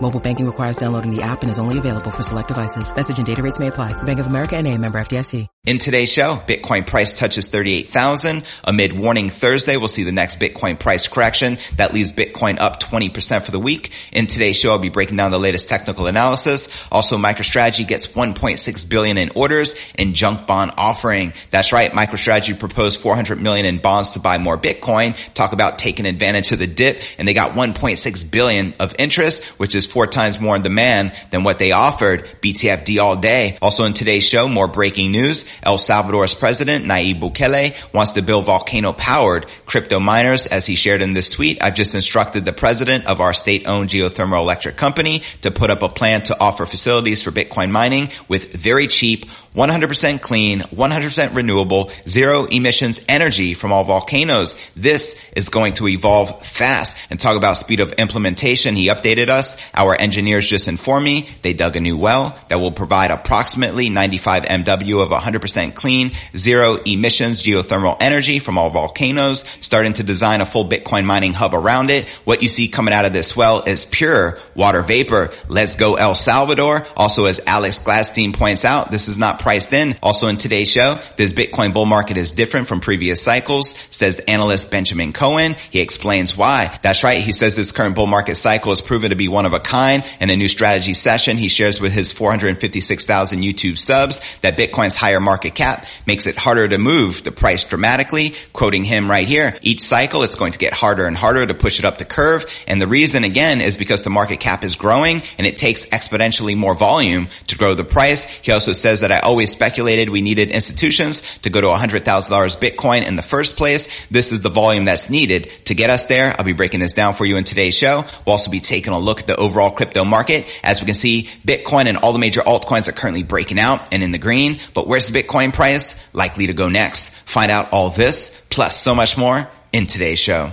Mobile banking requires downloading the app and is only available for select devices. Message and data rates may apply. Bank of America and a member FDIC. In today's show, Bitcoin price touches 38,000. Amid warning Thursday, we'll see the next Bitcoin price correction that leaves Bitcoin up 20% for the week. In today's show, I'll be breaking down the latest technical analysis. Also, MicroStrategy gets 1.6 billion in orders in junk bond offering. That's right. MicroStrategy proposed 400 million in bonds to buy more Bitcoin. Talk about taking advantage of the dip and they got 1.6 billion of interest, which is four times more in demand than what they offered. BTFD all day. Also in today's show, more breaking news. El Salvador's president, Nayib Bukele, wants to build volcano powered crypto miners. As he shared in this tweet, I've just instructed the president of our state owned geothermal electric company to put up a plan to offer facilities for Bitcoin mining with very cheap 100% clean, 100% renewable, zero emissions energy from all volcanoes. This is going to evolve fast and talk about speed of implementation. He updated us. Our engineers just informed me they dug a new well that will provide approximately 95 MW of 100% clean, zero emissions geothermal energy from all volcanoes, starting to design a full Bitcoin mining hub around it. What you see coming out of this well is pure water vapor. Let's go El Salvador. Also, as Alex Gladstein points out, this is not priced in. Also in today's show, this Bitcoin bull market is different from previous cycles, says analyst Benjamin Cohen. He explains why. That's right. He says this current bull market cycle has proven to be one of a kind. In a new strategy session, he shares with his 456,000 YouTube subs that Bitcoin's higher market cap makes it harder to move the price dramatically. Quoting him right here, each cycle it's going to get harder and harder to push it up the curve. And the reason again is because the market cap is growing and it takes exponentially more volume to grow the price. He also says that I always speculated we needed institutions to go to $100,000 Bitcoin in the first place. This is the volume that's needed to get us there. I'll be breaking this down for you in today's show. We'll also be taking a look at the overall crypto market. As we can see, Bitcoin and all the major altcoins are currently breaking out and in the green. But where's the Bitcoin price likely to go next? Find out all this plus so much more in today's show.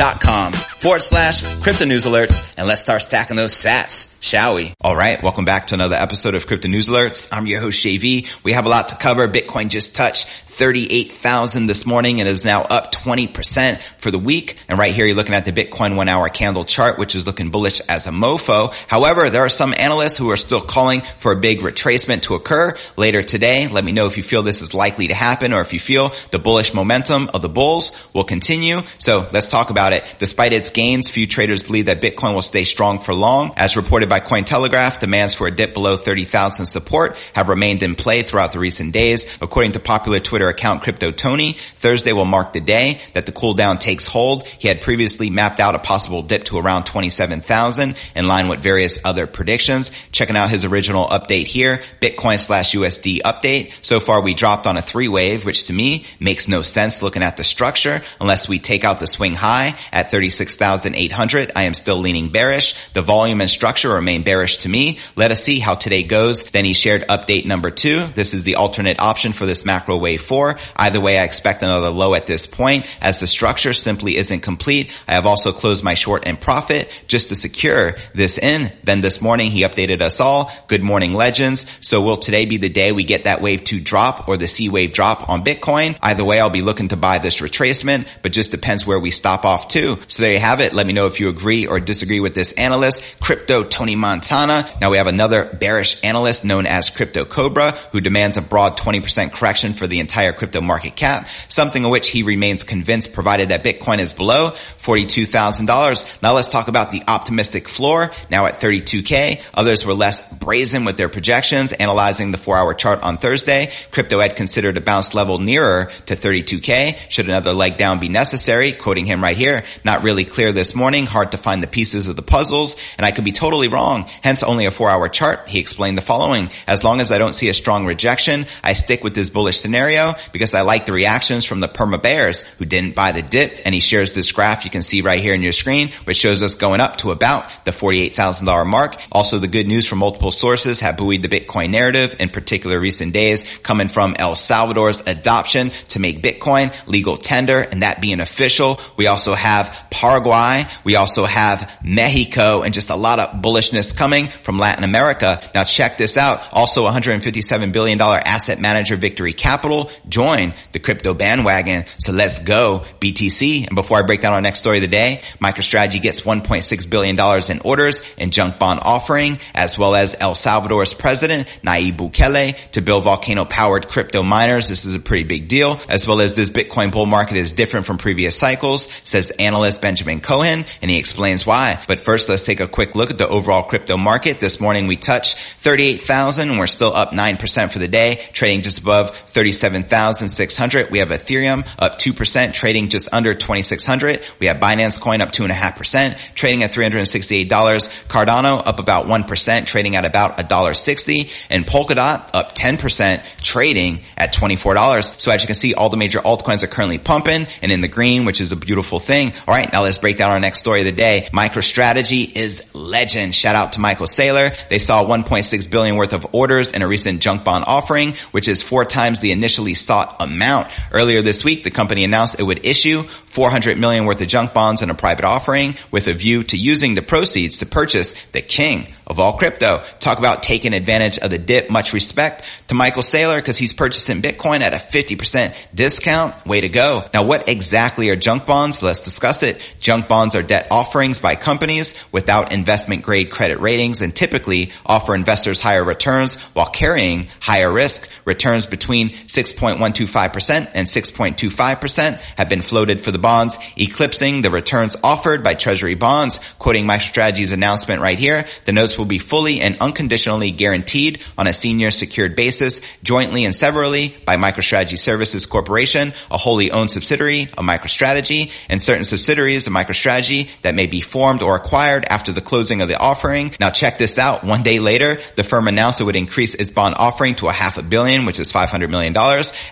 blockfi.com forward slash crypto news alerts. And let's start stacking those sats, shall we? All right. Welcome back to another episode of crypto news alerts. I'm your host, JV. We have a lot to cover. Bitcoin just touched 38,000 this morning and is now up 20% for the week. And right here, you're looking at the Bitcoin one hour candle chart, which is looking bullish as a mofo. However, there are some analysts who are still calling for a big retracement to occur later today. Let me know if you feel this is likely to happen or if you feel the bullish momentum of the bulls will continue. So let's talk about about it. Despite its gains, few traders believe that Bitcoin will stay strong for long. As reported by Cointelegraph, demands for a dip below 30,000 support have remained in play throughout the recent days. According to popular Twitter account Crypto Tony, Thursday will mark the day that the cooldown takes hold. He had previously mapped out a possible dip to around 27,000 in line with various other predictions. Checking out his original update here, Bitcoin slash USD update. So far we dropped on a three wave, which to me makes no sense looking at the structure unless we take out the swing high at 36,800. I am still leaning bearish. The volume and structure remain bearish to me. Let us see how today goes. Then he shared update number two. This is the alternate option for this macro wave four. Either way, I expect another low at this point as the structure simply isn't complete. I have also closed my short and profit just to secure this in. Then this morning he updated us all. Good morning legends. So will today be the day we get that wave two drop or the C wave drop on Bitcoin? Either way, I'll be looking to buy this retracement, but just depends where we stop off to. So there you have it. Let me know if you agree or disagree with this analyst, Crypto Tony Montana. Now we have another bearish analyst known as Crypto Cobra who demands a broad 20% correction for the entire crypto market cap, something of which he remains convinced provided that Bitcoin is below $42,000. Now let's talk about the optimistic floor now at 32K. Others were less brazen with their projections. Analyzing the four hour chart on Thursday, Crypto Ed considered a bounce level nearer to 32K. Should another leg down be necessary? Quoting him right here, not really clear this morning. Hard to find the pieces of the puzzles and I could be totally wrong. Hence only a four hour chart. He explained the following. As long as I don't see a strong rejection, I stick with this bullish scenario because I like the reactions from the perma bears who didn't buy the dip. And he shares this graph you can see right here in your screen, which shows us going up to about the $48,000 mark. Also the good news from multiple sources have buoyed the Bitcoin narrative, in particular recent days coming from El Salvador's adoption to make Bitcoin legal tender and that being official. We also have Paraguay. We also have Mexico and just a lot of bullishness coming from Latin America. Now check this out. Also $157 billion asset manager Victory Capital joined the crypto bandwagon. So let's go BTC. And before I break down our next story of the day, MicroStrategy gets $1.6 billion in orders in junk bond offering, as well as El Salvador's president, Nayib Bukele, to build volcano powered crypto miners. This is a pretty big deal, as well as this Bitcoin bull market is different from previous cycles, says analyst Benjamin Cohen, and he explains why. But first, let's take a quick look at the overall crypto market. This morning we touched 38,000 and we're still up 9% for the day, trading just above 37,600. We have Ethereum up 2%, trading just under 2,600. We have Binance Coin up 2.5%, trading at $368. Cardano up about 1%, trading at about $1.60. And Polkadot up 10%, trading at $24. So as you can see, all the major altcoins are currently pumping and in the green, which is a beautiful thing. All right, now let's break down our next story of the day. MicroStrategy is legend. Shout out to Michael Saylor. They saw 1.6 billion worth of orders in a recent junk bond offering, which is four times the initially sought amount. Earlier this week, the company announced it would issue 400 million worth of junk bonds in a private offering with a view to using the proceeds to purchase the king of all crypto. Talk about taking advantage of the dip. Much respect to Michael Saylor because he's purchasing Bitcoin at a 50% discount. Way to go. Now, what exactly are junk bonds? Let's discuss it. Junk bonds are debt offerings by companies without investment grade credit ratings and typically offer investors higher returns while carrying higher risk. Returns between 6.125% and 6.25% have been floated for the bonds, eclipsing the returns offered by treasury bonds. Quoting MicroStrategy's announcement right here, the notes will be fully and unconditionally guaranteed on a senior secured basis, jointly and severally by MicroStrategy Services Corporation, a wholly owned subsidiary of MicroStrategy, and certain subsidiaries of MicroStrategy that may be formed or acquired after the closing of the offering. Now check this out. One day later, the firm announced it would increase its bond offering to a half a billion, which is $500 million,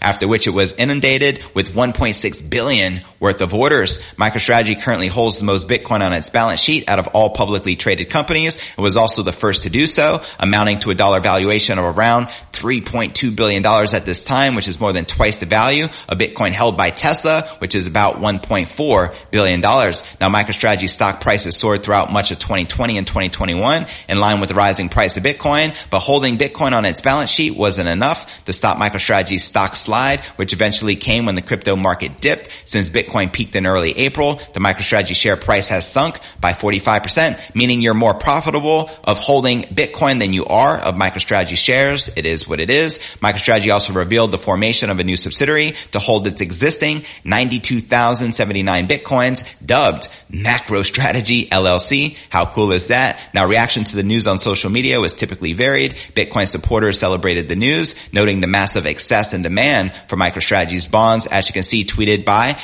after which it was inundated with 1.6 billion worth of orders. MicroStrategy currently holds the most Bitcoin on its balance sheet out of all publicly traded companies. It was also the first to do so, amounting to a dollar valuation of around $3.2 billion at this time, which is more than twice the value of Bitcoin held by Tesla, which is about $1.4 billion. Now MicroStrategy stock prices soared throughout much of 2020 and 2021 in line with the rising price of Bitcoin, but holding Bitcoin on its balance sheet wasn't enough to stop MicroStrategy's stock slide, which eventually came when the crypto market dipped. Since Bitcoin peaked in early April, the MicroStrategy share price has sunk by 45%, meaning you're more profitable of holding Bitcoin than you are of MicroStrategy shares. It is what it is. MicroStrategy also revealed the formation of a new subsidiary to hold its existing 92,079 Bitcoins dubbed MacroStrategy LLC. How cool is that? Now reaction to the news on social media was typically varied. Bitcoin supporters celebrated the news, noting the massive excess and demand for MicroStrategy's bonds. As you can see, tweeted by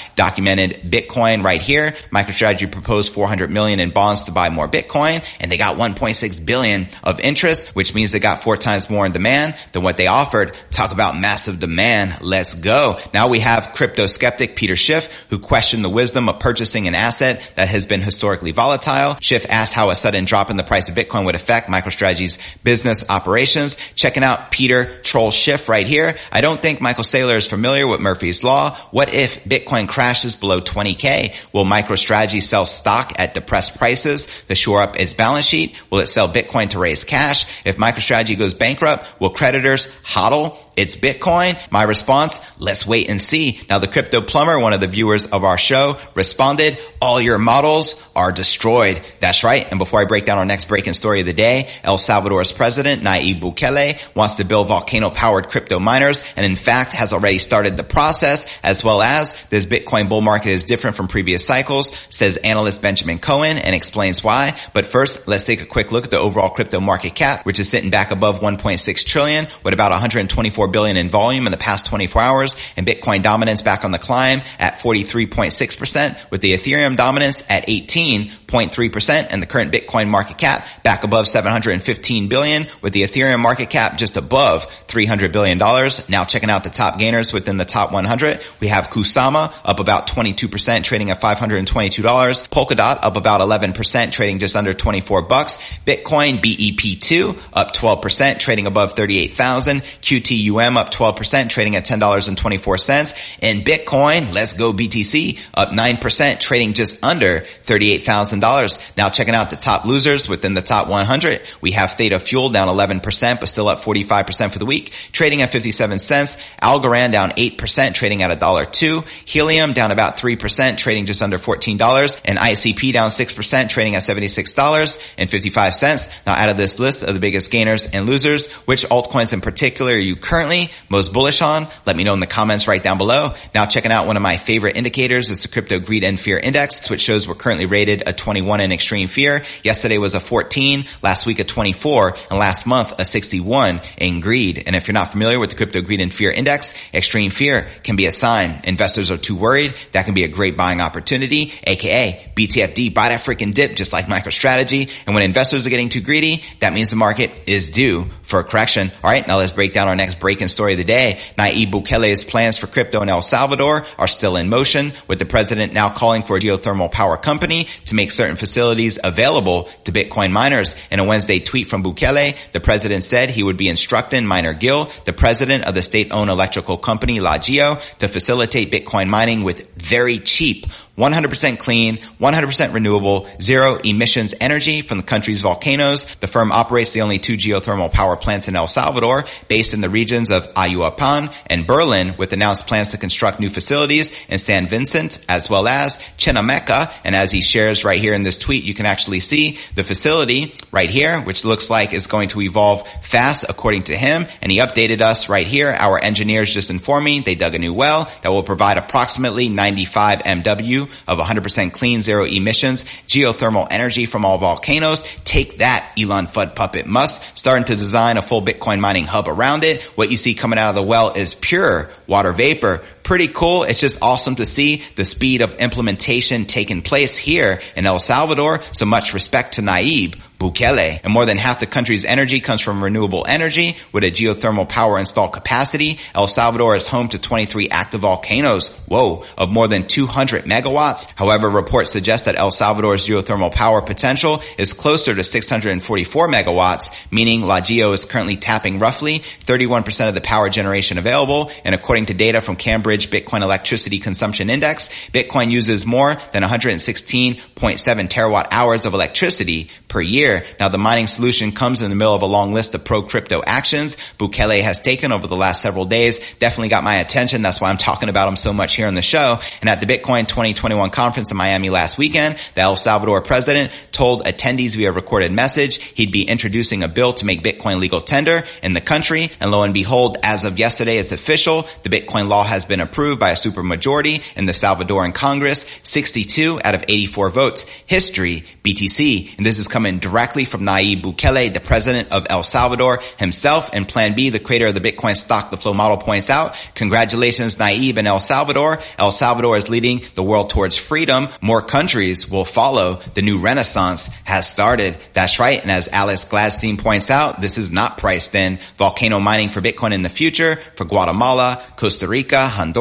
Documenting Bitcoin right here. MicroStrategy proposed 400 million in bonds to buy more Bitcoin and they got 1.6 billion of interest, which means they got four times more in demand than what they offered. Talk about massive demand. Let's go. Now we have crypto skeptic Peter Schiff who questioned the wisdom of purchasing an asset that has been historically volatile. Schiff asked how a sudden drop in the price of Bitcoin would affect MicroStrategy's business operations. Checking out Peter Troll Schiff right here. I don't think Michael Saylor is familiar with Murphy's Law. What if Bitcoin crashes below 20K? Will MicroStrategy sell stock at depressed prices to shore up its balance sheet? Will it sell Bitcoin to raise cash? If MicroStrategy goes bankrupt, will creditors hodl it's Bitcoin. My response, let's wait and see. Now the crypto plumber, one of the viewers of our show responded, all your models are destroyed. That's right. And before I break down our next breaking story of the day, El Salvador's president, Nayib Bukele, wants to build volcano powered crypto miners and in fact has already started the process as well as this Bitcoin bull market is different from previous cycles, says analyst Benjamin Cohen and explains why. But first, let's take a quick look at the overall crypto market cap, which is sitting back above 1.6 trillion with about 124 4 billion in volume in the past 24 hours and Bitcoin dominance back on the climb at 43.6% with the Ethereum dominance at 18.3% and the current Bitcoin market cap back above 715 billion with the Ethereum market cap just above 300 billion dollars. Now checking out the top gainers within the top 100, we have Kusama up about 22% trading at $522, Polkadot up about 11% trading just under 24 bucks, Bitcoin BEP2 up 12% trading above 38,000, QTU UM up 12%, trading at $10.24. And Bitcoin, let's go BTC, up 9%, trading just under $38,000. Now checking out the top losers within the top 100, we have Theta Fuel down 11%, but still up 45% for the week, trading at 57 cents. Algorand down 8%, trading at $1.02. Helium down about 3%, trading just under $14. And ICP down 6%, trading at $76.55. Now out of this list of the biggest gainers and losers, which altcoins in particular are you currently most bullish on? Let me know in the comments right down below. Now checking out one of my favorite indicators is the crypto greed and fear index, which shows we're currently rated a 21 in extreme fear. Yesterday was a 14, last week a 24, and last month a 61 in greed. And if you're not familiar with the crypto greed and fear index, extreme fear can be a sign investors are too worried. That can be a great buying opportunity, aka BTFD, buy that freaking dip just like MicroStrategy. And when investors are getting too greedy, that means the market is due for a correction. All right, now let's break down our next breaking story of the day. Nayib Bukele's plans for crypto in El Salvador are still in motion, with the president now calling for a geothermal power company to make certain facilities available to Bitcoin miners. In a Wednesday tweet from Bukele, the president said he would be instructing Mynor Gil, the president of the state-owned electrical company LaGeo, to facilitate Bitcoin mining with very cheap 100% clean, 100% renewable, zero emissions energy from the country's volcanoes. The firm operates the only two geothermal power plants in El Salvador, based in the regions of Ahuachapán and Berlin, with announced plans to construct new facilities in San Vicente as well as Chinameca. And as he shares right here in this tweet, you can actually see the facility right here, which looks like is going to evolve fast according to him. And he updated us right here. Our engineers just informed me they dug a new well that will provide approximately 95 MW of 100% clean zero emissions, geothermal energy from all volcanoes. Take that, Elon Fudd puppet Musk, starting to design a full Bitcoin mining hub around it. What you see coming out of the well is pure water vapor pretty cool. It's just awesome to see the speed of implementation taking place here in El Salvador. So much respect to Nayib Bukele. And more than half the country's energy comes from renewable energy with a geothermal power install capacity. El Salvador is home to 23 active volcanoes. Whoa, of more than 200 megawatts. However, reports suggest that El Salvador's geothermal power potential is closer to 644 megawatts, meaning LaGeo is currently tapping roughly 31% of the power generation available. And according to data from Cambridge Cambridge Bitcoin electricity consumption index. Bitcoin uses more than 116.7 terawatt hours of electricity per year. Now the mining solution comes in the middle of a long list of pro crypto actions Bukele has taken over the last several days. Definitely got my attention. That's why I'm talking about him so much here on the show. And at the Bitcoin 2021 conference in Miami last weekend, the El Salvador president told attendees via recorded message he'd be introducing a bill to make Bitcoin legal tender in the country. And lo and behold, as of yesterday, it's official. The Bitcoin law has been approved by a supermajority in the Salvadoran Congress, 62 out of 84 votes. History, BTC. And this is coming directly from Nayib Bukele, the president of El Salvador himself and Plan B, the creator of the Bitcoin stock, the flow model points out. Congratulations, Nayib and El Salvador. El Salvador is leading the world towards freedom. More countries will follow. The new renaissance has started. That's right. And as Alex Gladstein points out, this is not priced in. Volcano mining for Bitcoin in the future for Guatemala, Costa Rica, Honduras,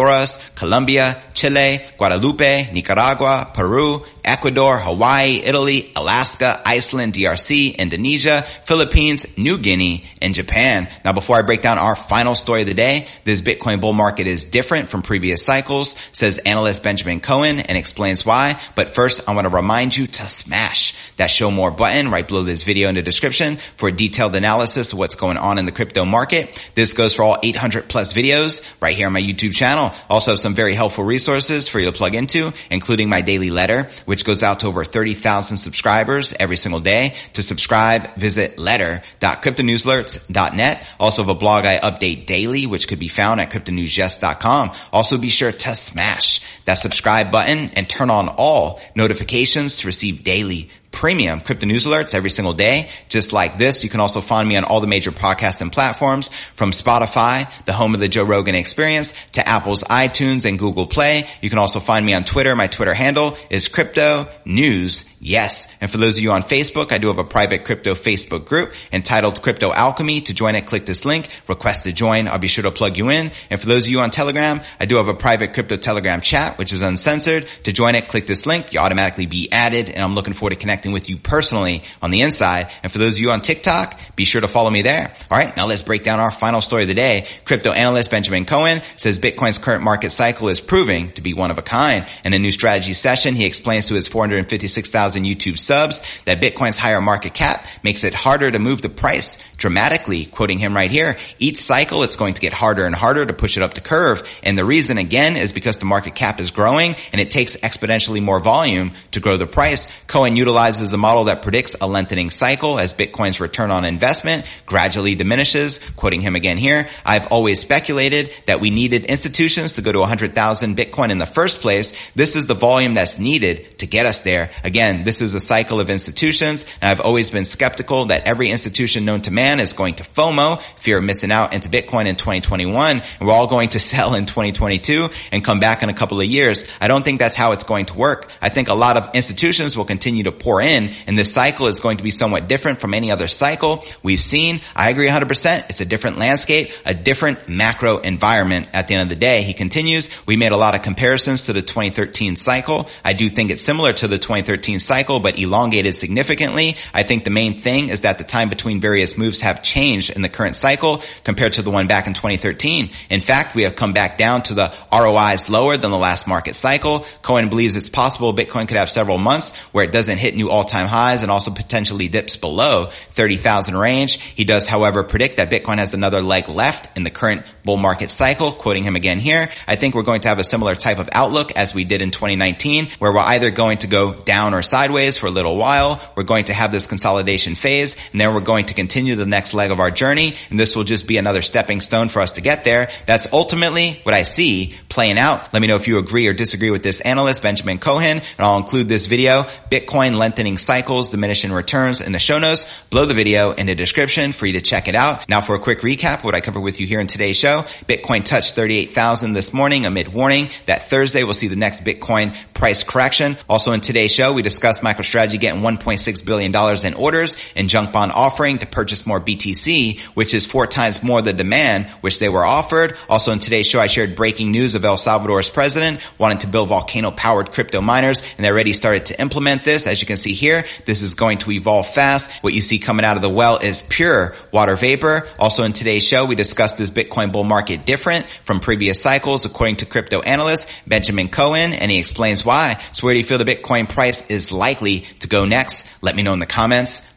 Colombia, Chile, Guadeloupe, Nicaragua, Peru, Ecuador, Hawaii, Italy, Alaska, Iceland, DRC, Indonesia, Philippines, New Guinea, and Japan. Now before I break down our final story of the day, this Bitcoin bull market is different from previous cycles, says analyst Benjamin Cohen and explains why. But first, I want to remind you to smash that show more button right below this video in the description for a detailed analysis of what's going on in the crypto market. This goes for all 800 plus videos right here on my YouTube channel. Also have some very helpful resources for you to plug into, including my daily letter, which goes out to over 30,000 subscribers every single day. To subscribe, visit letter.cryptonewsalerts.net. Also have a blog I update daily, which could be found at cryptonewsjust.com. Also be sure to smash that subscribe button and turn on all notifications to receive daily premium crypto news alerts every single day, just like this. You can also find me on all the major podcasting platforms from Spotify, the home of the Joe Rogan experience to Apple's iTunes and Google Play. You can also find me on Twitter. My Twitter handle is crypto news. Yes. And for those of you on Facebook, I do have a private crypto Facebook group entitled Crypto Alchemy. To join it, click this link, request to join. I'll be sure to plug you in. And for those of you on Telegram, I do have a private crypto Telegram chat, which is uncensored. To join it, click this link. You automatically be added. And I'm looking forward to connecting with you personally on the inside. And for those of you on TikTok, be sure to follow me there. All right. Now let's break down our final story of the day. Crypto analyst Benjamin Cohen says Bitcoin's current market cycle is proving to be one of a kind. In a new strategy session, he explains to his 456,000 YouTube subs that Bitcoin's higher market cap makes it harder to move the price dramatically. Quoting him right here, each cycle it's going to get harder and harder to push it up the curve. And the reason again is because the market cap is growing and it takes exponentially more volume to grow the price. Cohen utilizes a model that predicts a lengthening cycle as Bitcoin's return on investment gradually diminishes. Quoting him again here, I've always speculated that we needed institutions to go to 100,000 Bitcoin in the first place. This is the volume that's needed to get us there. Again, this is a cycle of institutions, and I've always been skeptical that every institution known to man is going to FOMO, fear of missing out into Bitcoin in 2021, and we're all going to sell in 2022 and come back in a couple of years. I don't think that's how it's going to work. I think a lot of institutions will continue to pour in, and this cycle is going to be somewhat different from any other cycle we've seen. I agree 100%. It's a different landscape, a different macro environment at the end of the day. He continues, we made a lot of comparisons to the 2013 cycle. I do think it's similar to the 2013 cycle, but elongated significantly. I think the main thing is that the time between various moves have changed in the current cycle compared to the one back in 2013. In fact, we have come back down to the ROIs lower than the last market cycle. Cohen believes it's possible Bitcoin could have several months where it doesn't hit new all-time highs and also potentially dips below 30,000 range. He does, however, predict that Bitcoin has another leg left in the current bull market cycle, quoting him again here. I think we're going to have a similar type of outlook as we did in 2019, where we're either going to go down or sideways for a little while. We're going to have this consolidation phase, and then we're going to continue the next leg of our journey, and this will just be another stepping stone for us to get there. That's ultimately what I see playing out. Let me know if you agree or disagree with this analyst, Benjamin Cohen, and I'll include this video, Bitcoin lengthening cycles, diminishing returns in the show notes, below the video in the description for you to check it out. Now for a quick recap, what I covered with you here in today's show, Bitcoin touched 38,000 this morning amid warning that Thursday we'll see the next Bitcoin price correction. Also in today's show, we discussed MicroStrategy getting $1.6 billion in orders in junk bond offering to purchase more BTC, which is four times more the demand which they were offered. Also in today's show, I shared breaking news of El Salvador's president wanting to build volcano powered crypto miners and they already started to implement this. As you can see see here. This is going to evolve fast. What you see coming out of the well is pure water vapor. Also in today's show, we discussed this Bitcoin bull market different from previous cycles, according to crypto analyst Benjamin Cohen, and he explains why. So where do you feel the Bitcoin price is likely to go next? Let me know in the comments